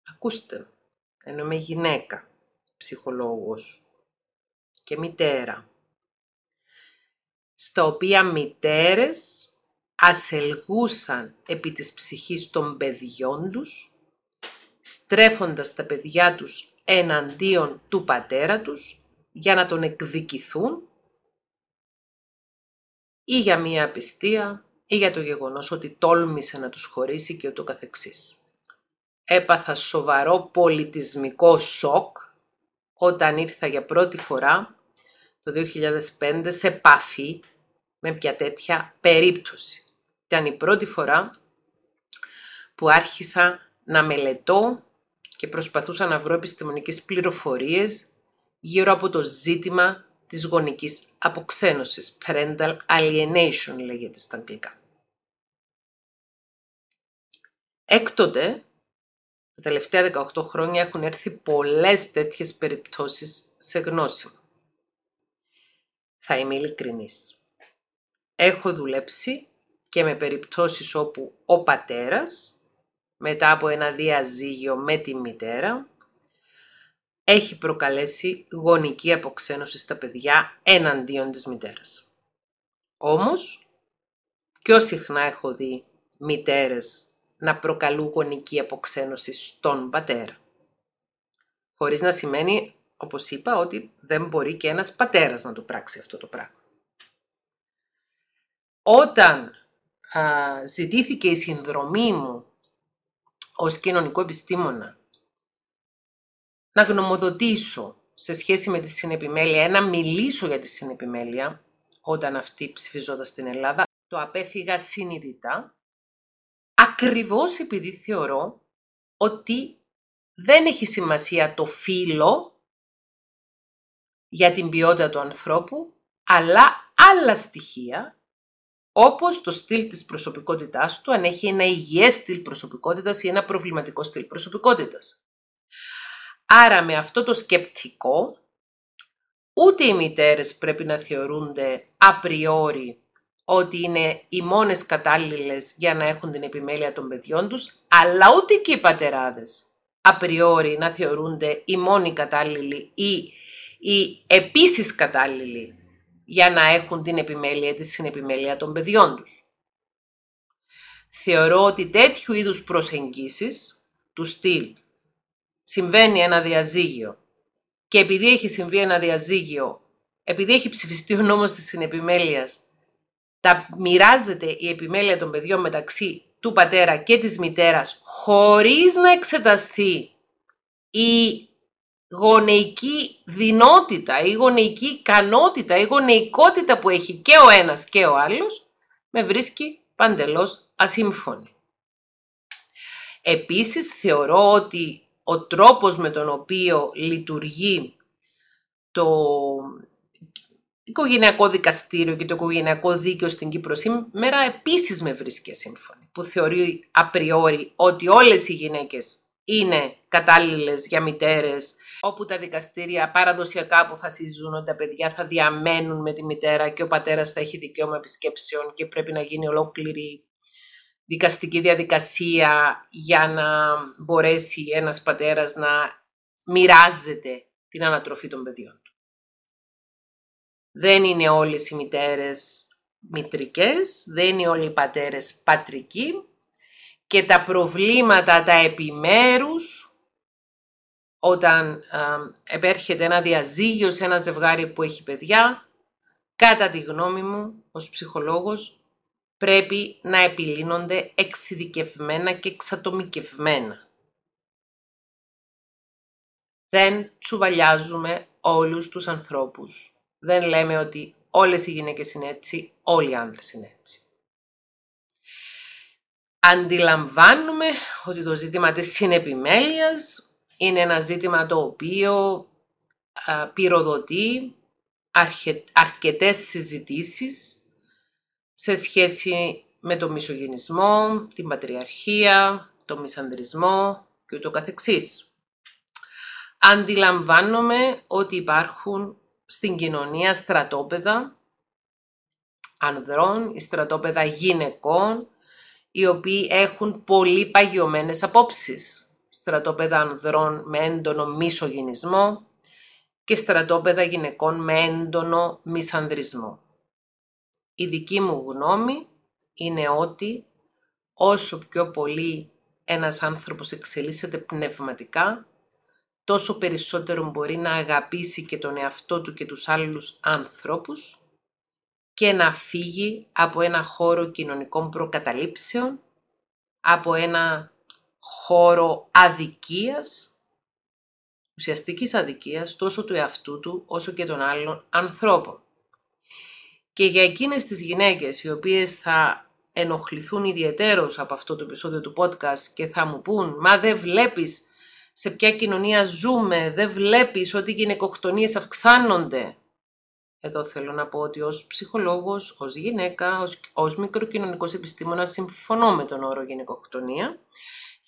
ακούστε, ενώ είμαι γυναίκα, ψυχολόγος και μητέρα, στα οποία μητέρες ασελγούσαν επί της ψυχής των παιδιών τους, στρέφοντας τα παιδιά τους εναντίον του πατέρα τους για να τον εκδικηθούν ή για μία απιστία ή για το γεγονός ότι τόλμησε να τους χωρίσει και ούτω καθεξής. Έπαθα σοβαρό πολιτισμικό σοκ όταν ήρθα για πρώτη φορά το 2005 σε επαφή με μια τέτοια περίπτωση. Ήταν η πρώτη φορά που άρχισα να μελετώ και προσπαθούσα να βρω επιστημονικές πληροφορίες γύρω από το ζήτημα της γονικής αποξένωσης. Parental alienation λέγεται στα αγγλικά. Έκτοτε, τα τελευταία 18 χρόνια έχουν έρθει πολλές τέτοιες περιπτώσεις σε γνώση μου. Θα είμαι ειλικρινής. Έχω δουλέψει και με περιπτώσεις όπου ο πατέρας, μετά από ένα διαζύγιο με τη μητέρα, έχει προκαλέσει γονική αποξένωση στα παιδιά εναντίον της μητέρας. Όμως, πιο συχνά έχω δει μητέρες να προκαλούν γονική αποξένωση στον πατέρα. Χωρίς να σημαίνει, όπως είπα, ότι δεν μπορεί και ένας πατέρας να το πράξει αυτό το πράγμα. Όταν α, ζητήθηκε η συνδρομή μου ως κοινωνικό επιστήμονα να γνωμοδοτήσω σε σχέση με τη συνεπιμέλεια, να μιλήσω για τη συνεπιμέλεια, όταν αυτή ψηφιζόταν στην Ελλάδα, το απέφυγα συνειδητά, ακριβώς επειδή θεωρώ ότι δεν έχει σημασία το φύλλο, για την ποιότητα του ανθρώπου, αλλά άλλα στοιχεία, όπως το στυλ της προσωπικότητάς του, αν έχει ένα υγιές στυλ προσωπικότητας ή ένα προβληματικό στυλ προσωπικότητας. Άρα με αυτό το σκεπτικό, ούτε οι μητέρες πρέπει να θεωρούνται απριόρι ότι είναι οι μόνες κατάλληλες για να έχουν την επιμέλεια των παιδιών τους, αλλά ούτε και οι πατεράδες απριόρι να θεωρούνται οι μόνοι κατάλληλοι ή οι επίσης κατάλληλοι για να έχουν την επιμέλεια της συνεπιμέλεια των παιδιών τους. Θεωρώ ότι τέτοιου είδους προσεγγίσεις του στυλ συμβαίνει ένα διαζύγιο και επειδή έχει συμβεί ένα διαζύγιο, επειδή έχει ψηφιστεί ο νόμος της συνεπιμέλειας τα μοιράζεται η επιμέλεια των παιδιών μεταξύ του πατέρα και της μητέρας χωρίς να εξεταστεί η γονεϊκή δυνότητα, η γονεϊκή ικανότητα, η γονεϊκότητα που έχει και ο ένας και ο άλλος, με βρίσκει παντελώς ασύμφωνη. Επίσης θεωρώ ότι ο τρόπος με τον οποίο λειτουργεί το οικογενειακό δικαστήριο και το οικογενειακό δίκαιο στην Κύπρο σήμερα επίσης με βρίσκει σύμφωνη, που θεωρεί απριόρι ότι όλες οι γυναίκες είναι κατάλληλες για μητέρες, όπου τα δικαστήρια παραδοσιακά αποφασίζουν ότι τα παιδιά θα διαμένουν με τη μητέρα και ο πατέρας θα έχει δικαίωμα επισκέψεων και πρέπει να γίνει ολόκληρη δικαστική διαδικασία για να μπορέσει ένας πατέρας να μοιράζεται την ανατροφή των παιδιών. Δεν είναι όλες οι μητέρες μητρικές, δεν είναι όλοι οι πατέρες πατρικοί και τα προβλήματα τα επιμέρους όταν επέρχεται ένα διαζύγιο σε ένα ζευγάρι που έχει παιδιά, κατά τη γνώμη μου ως ψυχολόγος, πρέπει να επιλύνονται εξειδικευμένα και εξατομικευμένα. Δεν τσουβαλιάζουμε όλους τους ανθρώπους δεν λέμε ότι όλες οι γυναίκες είναι έτσι, όλοι οι άντρες είναι έτσι. Αντιλαμβάνουμε ότι το ζήτημα της συνεπιμέλειας είναι ένα ζήτημα το οποίο α, πυροδοτεί αρχε, αρκετές συζητήσεις σε σχέση με το μισογενισμό, την πατριαρχία, το μισανδρισμό και ούτω καθεξής. Αντιλαμβάνομαι ότι υπάρχουν στην κοινωνία στρατόπεδα ανδρών, στρατόπεδα γυναικών, οι οποίοι έχουν πολύ παγιωμένες απόψεις. Στρατόπεδα ανδρών με έντονο μισογυνισμό και στρατόπεδα γυναικών με έντονο μισανδρισμό. Η δική μου γνώμη είναι ότι όσο πιο πολύ ένας άνθρωπος εξελίσσεται πνευματικά, τόσο περισσότερο μπορεί να αγαπήσει και τον εαυτό του και τους άλλους ανθρώπους και να φύγει από ένα χώρο κοινωνικών προκαταλήψεων, από ένα χώρο αδικίας, ουσιαστικής αδικίας, τόσο του εαυτού του όσο και των άλλων ανθρώπων. Και για εκείνες τις γυναίκες οι οποίες θα ενοχληθούν ιδιαιτέρως από αυτό το επεισόδιο του podcast και θα μου πούν «Μα δεν βλέπεις σε ποια κοινωνία ζούμε, δεν βλέπεις ότι οι γυναικοκτονίες αυξάνονται. Εδώ θέλω να πω ότι ως ψυχολόγος, ως γυναίκα, ως, ως μικροκοινωνικός επιστήμονας συμφωνώ με τον όρο γυναικοκτονία,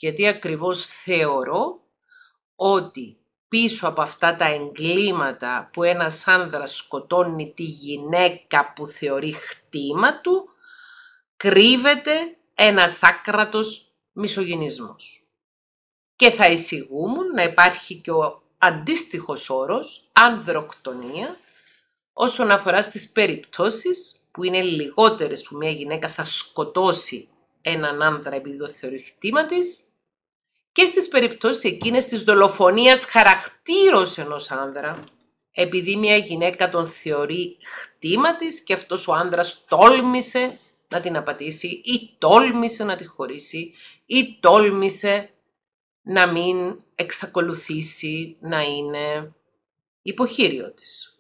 γιατί ακριβώς θεωρώ ότι πίσω από αυτά τα εγκλήματα που ένας άνδρας σκοτώνει τη γυναίκα που θεωρεί χτήμα του, κρύβεται ένας άκρατος μισογυνισμός και θα εισηγούμουν να υπάρχει και ο αντίστοιχος όρος ανδροκτονία όσον αφορά στις περιπτώσεις που είναι λιγότερες που μια γυναίκα θα σκοτώσει έναν άνδρα επειδή το θεωρεί χτήμα της και στις περιπτώσεις εκείνες της δολοφονίας χαρακτήρως ενός άνδρα επειδή μια γυναίκα τον θεωρεί χτήμα της και αυτός ο άνδρας τόλμησε να την απατήσει ή τόλμησε να τη χωρίσει ή τόλμησε να μην εξακολουθήσει να είναι υποχείριο της.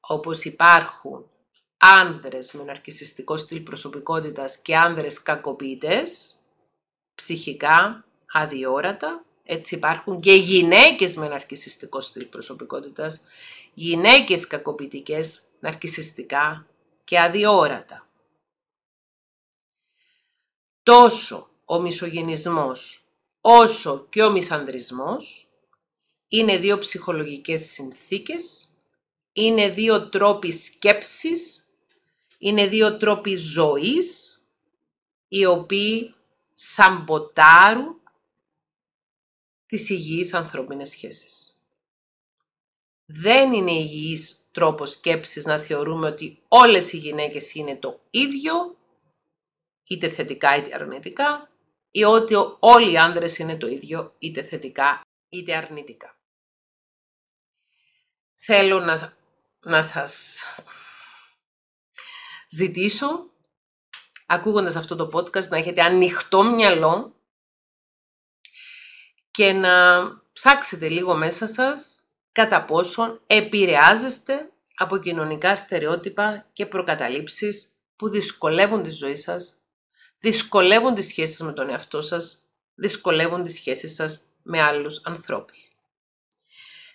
Όπως υπάρχουν άνδρες με ναρκισιστικό στυλ προσωπικότητας και άνδρες κακοποιητές, ψυχικά, αδιόρατα, Έτσι υπάρχουν και γυναίκες με ναρκισιστικό στυλ προσωπικότητας, γυναίκες κακοποιητικές, ναρκισιστικά και αδιόρατα. Τόσο ο μισογενισμός όσο και ο μισανδρισμός είναι δύο ψυχολογικές συνθήκες, είναι δύο τρόποι σκέψης, είναι δύο τρόποι ζωής, οι οποίοι σαμποτάρουν τις υγιείς ανθρώπινες σχέσεις. Δεν είναι υγιής τρόπος σκέψης να θεωρούμε ότι όλες οι γυναίκες είναι το ίδιο, είτε θετικά είτε αρνητικά, ή ότι όλοι οι άνδρες είναι το ίδιο, είτε θετικά είτε αρνητικά. Θέλω να, να σας ζητήσω, ακούγοντας αυτό το podcast, να έχετε ανοιχτό μυαλό και να ψάξετε λίγο μέσα σας κατά πόσον επηρεάζεστε από κοινωνικά στερεότυπα και προκαταλήψεις που δυσκολεύουν τη ζωή σας, δυσκολεύουν τις σχέσεις με τον εαυτό σας, δυσκολεύουν τις σχέσεις σας με άλλους ανθρώπους.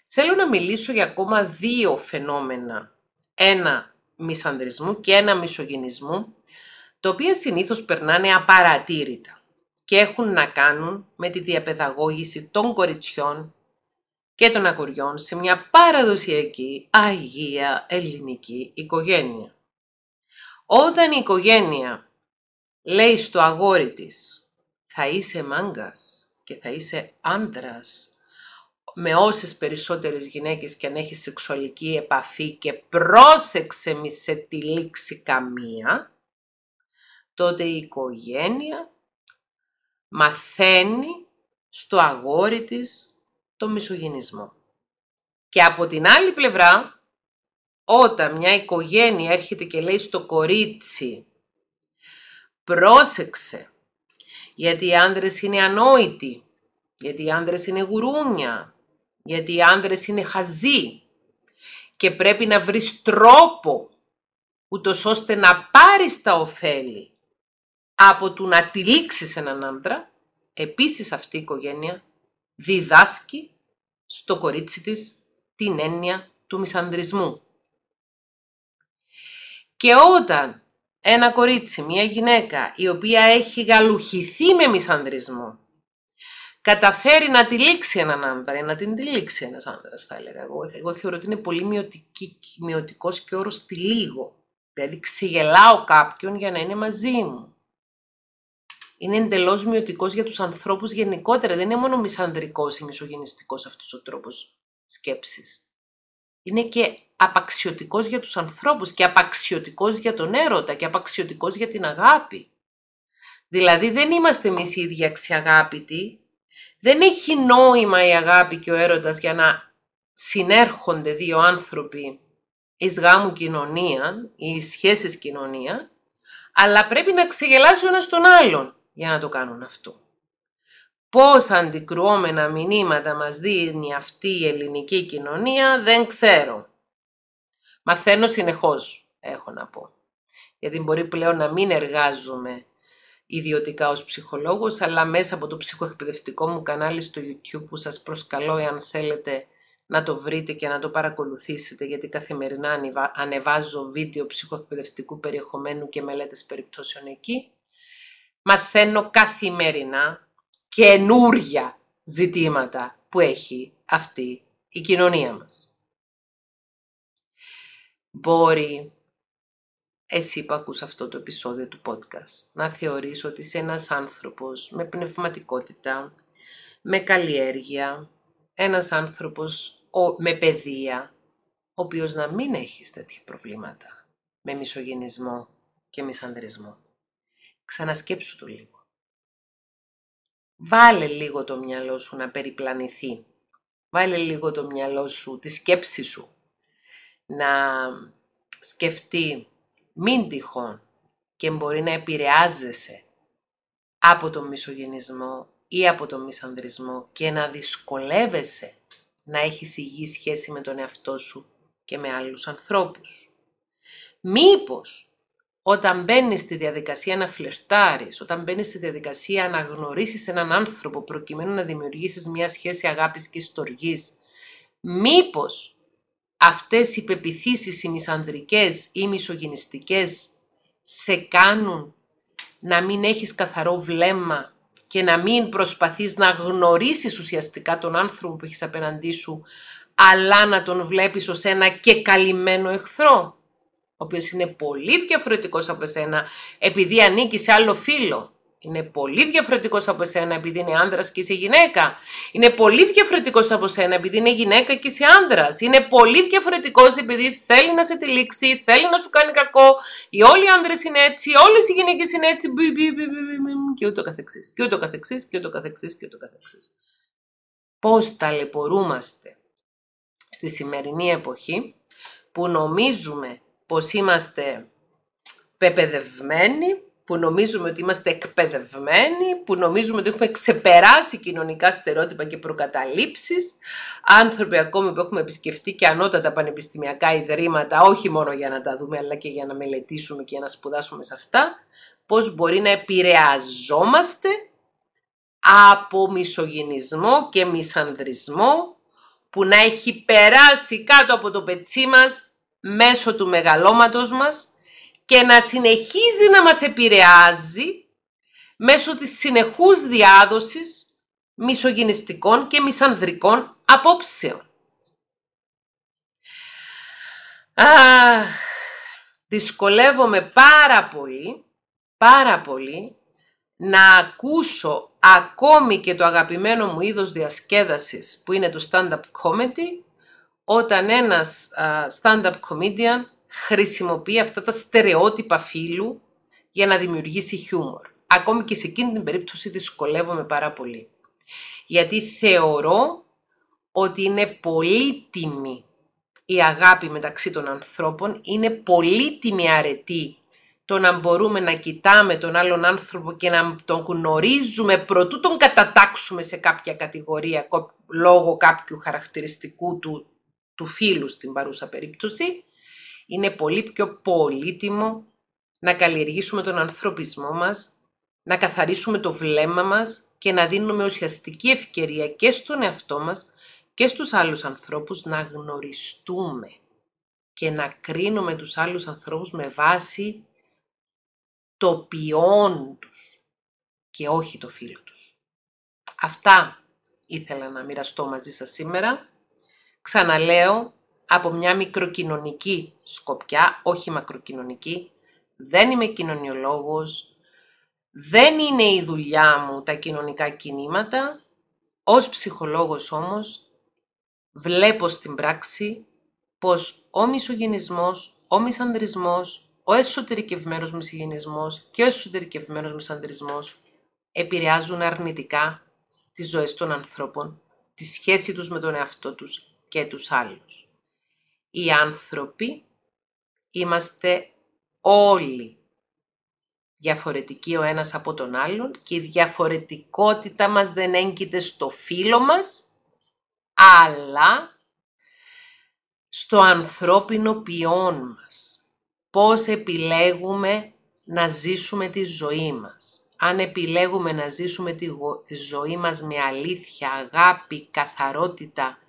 Θέλω να μιλήσω για ακόμα δύο φαινόμενα. Ένα μισανδρισμού και ένα μισογενισμού, τα οποία συνήθως περνάνε απαρατήρητα και έχουν να κάνουν με τη διαπαιδαγώγηση των κοριτσιών και των αγοριών σε μια παραδοσιακή, αγία, ελληνική οικογένεια. Όταν η οικογένεια λέει στο αγόρι της «θα είσαι μάγκας και θα είσαι άντρας με όσες περισσότερες γυναίκες και αν έχεις σεξουαλική επαφή και πρόσεξε μη σε τυλίξει καμία», τότε η οικογένεια μαθαίνει στο αγόρι της το μισογενισμό. Και από την άλλη πλευρά, όταν μια οικογένεια έρχεται και λέει στο κορίτσι «Πρόσεξε, γιατί οι άνδρες είναι ανόητοι, γιατί οι άνδρες είναι γουρούνια, γιατί οι άνδρες είναι χαζοί και πρέπει να βρεις τρόπο ούτως ώστε να πάρεις τα ωφέλη από του να τυλίξεις έναν άντρα, επίσης αυτή η οικογένεια διδάσκει στο κορίτσι της την έννοια του μισανδρισμού. Και όταν ένα κορίτσι, μια γυναίκα η οποία έχει γαλουχηθεί με μισανδρισμό, καταφέρει να τυλίξει έναν άντρα ή να την τυλίξει ένας άντρας θα έλεγα εγώ. Εγώ θεωρώ ότι είναι πολύ μειωτική, μειωτικός και όρος τη λίγο. Δηλαδή ξεγελάω κάποιον για να είναι μαζί μου είναι εντελώς μειωτικός για τους ανθρώπους γενικότερα. Δεν είναι μόνο μισανδρικός ή μισογενιστικός αυτός ο τρόπος σκέψης. Είναι και απαξιωτικός για τους ανθρώπους και απαξιωτικός για τον έρωτα και απαξιωτικός για την αγάπη. Δηλαδή δεν είμαστε εμείς οι ίδιοι αξιαγάπητοι, δεν έχει νόημα η αγάπη και ο έρωτας για να συνέρχονται δύο άνθρωποι εις γάμου κοινωνία ή εις σχέσεις κοινωνία, αλλά πρέπει να ξεγελάσει ο ένας τον άλλον για να το κάνουν αυτό. Πόσα αντικρουόμενα μηνύματα μας δίνει αυτή η ελληνική κοινωνία δεν ξέρω. Μαθαίνω συνεχώς, έχω να πω. Γιατί μπορεί πλέον να μην εργάζομαι ιδιωτικά ως ψυχολόγος, αλλά μέσα από το ψυχοεκπαιδευτικό μου κανάλι στο YouTube που σας προσκαλώ εάν θέλετε να το βρείτε και να το παρακολουθήσετε γιατί καθημερινά ανεβάζω βίντεο ψυχοεκπαιδευτικού περιεχομένου και μελέτες περιπτώσεων εκεί μαθαίνω καθημερινά καινούρια ζητήματα που έχει αυτή η κοινωνία μας. Μπορεί εσύ που ακούς αυτό το επεισόδιο του podcast να θεωρείς ότι είσαι ένας άνθρωπος με πνευματικότητα, με καλλιέργεια, ένας άνθρωπος με παιδεία, ο οποίος να μην έχεις τέτοια προβλήματα με μισογενισμό και μισανδρισμό. Ξανασκέψου το λίγο. Βάλε λίγο το μυαλό σου να περιπλανηθεί. Βάλε λίγο το μυαλό σου, τη σκέψη σου, να σκεφτεί μην τυχόν και μπορεί να επηρεάζεσαι από τον μισογενισμό ή από τον μισανδρισμό και να δυσκολεύεσαι να έχεις υγιή σχέση με τον εαυτό σου και με άλλους ανθρώπους. Μήπως όταν μπαίνεις στη διαδικασία να φλερτάρεις, όταν μπαίνεις στη διαδικασία να γνωρίσεις έναν άνθρωπο προκειμένου να δημιουργήσεις μια σχέση αγάπης και στοργής, μήπως αυτές οι πεπιθήσεις οι μισανδρικές ή μισογυνιστικές σε κάνουν να μην έχεις καθαρό βλέμμα και να μην προσπαθείς να γνωρίσεις ουσιαστικά τον άνθρωπο που έχεις απέναντί σου, αλλά να τον βλέπεις ως ένα και καλυμμένο εχθρό; Ο οποίος είναι πολύ διαφορετικός από εσένα επειδή ανήκει σε άλλο φίλο. Είναι πολύ διαφορετικός από εσένα επειδή είναι άνδρας και είσαι γυναίκα. Είναι πολύ διαφορετικός από εσένα επειδή είναι γυναίκα και είσαι άνδρας. Είναι πολύ διαφορετικός επειδή θέλει να σε τυλίξει, θέλει να σου κάνει κακό. Οι όλοι οι άνδρες είναι έτσι, όλες οι γυναίκες είναι έτσι και ούτω καθεξής. Και ούτω καθεξής και ούτω καθεξής και ούτω καθεξής. Πώς ταλαιπωρούμαστε στη σημερινή εποχή που νομίζουμε πως είμαστε πεπαιδευμένοι, που νομίζουμε ότι είμαστε εκπαιδευμένοι, που νομίζουμε ότι έχουμε ξεπεράσει κοινωνικά στερεότυπα και προκαταλήψεις, άνθρωποι ακόμη που έχουμε επισκεφτεί και ανώτατα πανεπιστημιακά ιδρύματα, όχι μόνο για να τα δούμε, αλλά και για να μελετήσουμε και να σπουδάσουμε σε αυτά, πώς μπορεί να επηρεαζόμαστε από μισογυνισμό και μισανδρισμό που να έχει περάσει κάτω από το πετσί μας μέσω του μεγαλώματος μας και να συνεχίζει να μας επηρεάζει μέσω της συνεχούς διάδοσης μισογυνιστικών και μισανδρικών απόψεων. Αχ, δυσκολεύομαι πάρα πολύ, πάρα πολύ να ακούσω ακόμη και το αγαπημένο μου είδος διασκέδασης που είναι το stand-up comedy όταν ένας stand-up comedian χρησιμοποιεί αυτά τα στερεότυπα φίλου για να δημιουργήσει χιούμορ. Ακόμη και σε εκείνη την περίπτωση δυσκολεύομαι πάρα πολύ. Γιατί θεωρώ ότι είναι πολύτιμη η αγάπη μεταξύ των ανθρώπων, είναι πολύτιμη αρετή το να μπορούμε να κοιτάμε τον άλλον άνθρωπο και να τον γνωρίζουμε προτού τον κατατάξουμε σε κάποια κατηγορία λόγω κάποιου χαρακτηριστικού του του φίλου στην παρούσα περίπτωση, είναι πολύ πιο πολύτιμο να καλλιεργήσουμε τον ανθρωπισμό μας, να καθαρίσουμε το βλέμμα μας και να δίνουμε ουσιαστική ευκαιρία και στον εαυτό μας και στους άλλους ανθρώπους να γνωριστούμε και να κρίνουμε τους άλλους ανθρώπους με βάση το ποιόν τους και όχι το φίλο τους. Αυτά ήθελα να μοιραστώ μαζί σας σήμερα. Ξαναλέω, από μια μικροκοινωνική σκοπιά, όχι μακροκοινωνική, δεν είμαι κοινωνιολόγος, δεν είναι η δουλειά μου τα κοινωνικά κινήματα, ως ψυχολόγος όμως βλέπω στην πράξη πως ο μισογενισμός, ο μισανδρισμός, ο εσωτερικευμένος μισογενισμός και ο εσωτερικευμένος μισανδρισμός επηρεάζουν αρνητικά τις ζωές των ανθρώπων, τη σχέση τους με τον εαυτό τους και τους άλλους. Οι άνθρωποι είμαστε όλοι διαφορετικοί ο ένας από τον άλλον και η διαφορετικότητα μας δεν έγκυται στο φίλο μας, αλλά στο ανθρώπινο ποιόν μας. Πώς επιλέγουμε να ζήσουμε τη ζωή μας. Αν επιλέγουμε να ζήσουμε τη, τη ζωή μας με αλήθεια, αγάπη, καθαρότητα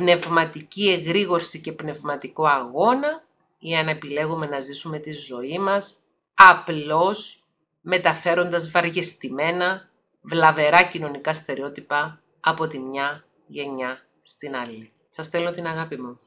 πνευματική εγρήγορση και πνευματικό αγώνα ή αν επιλέγουμε να ζήσουμε τη ζωή μας απλώς μεταφέροντας βαριεστημένα, βλαβερά κοινωνικά στερεότυπα από τη μια γενιά στην άλλη. Σας στέλνω την αγάπη μου.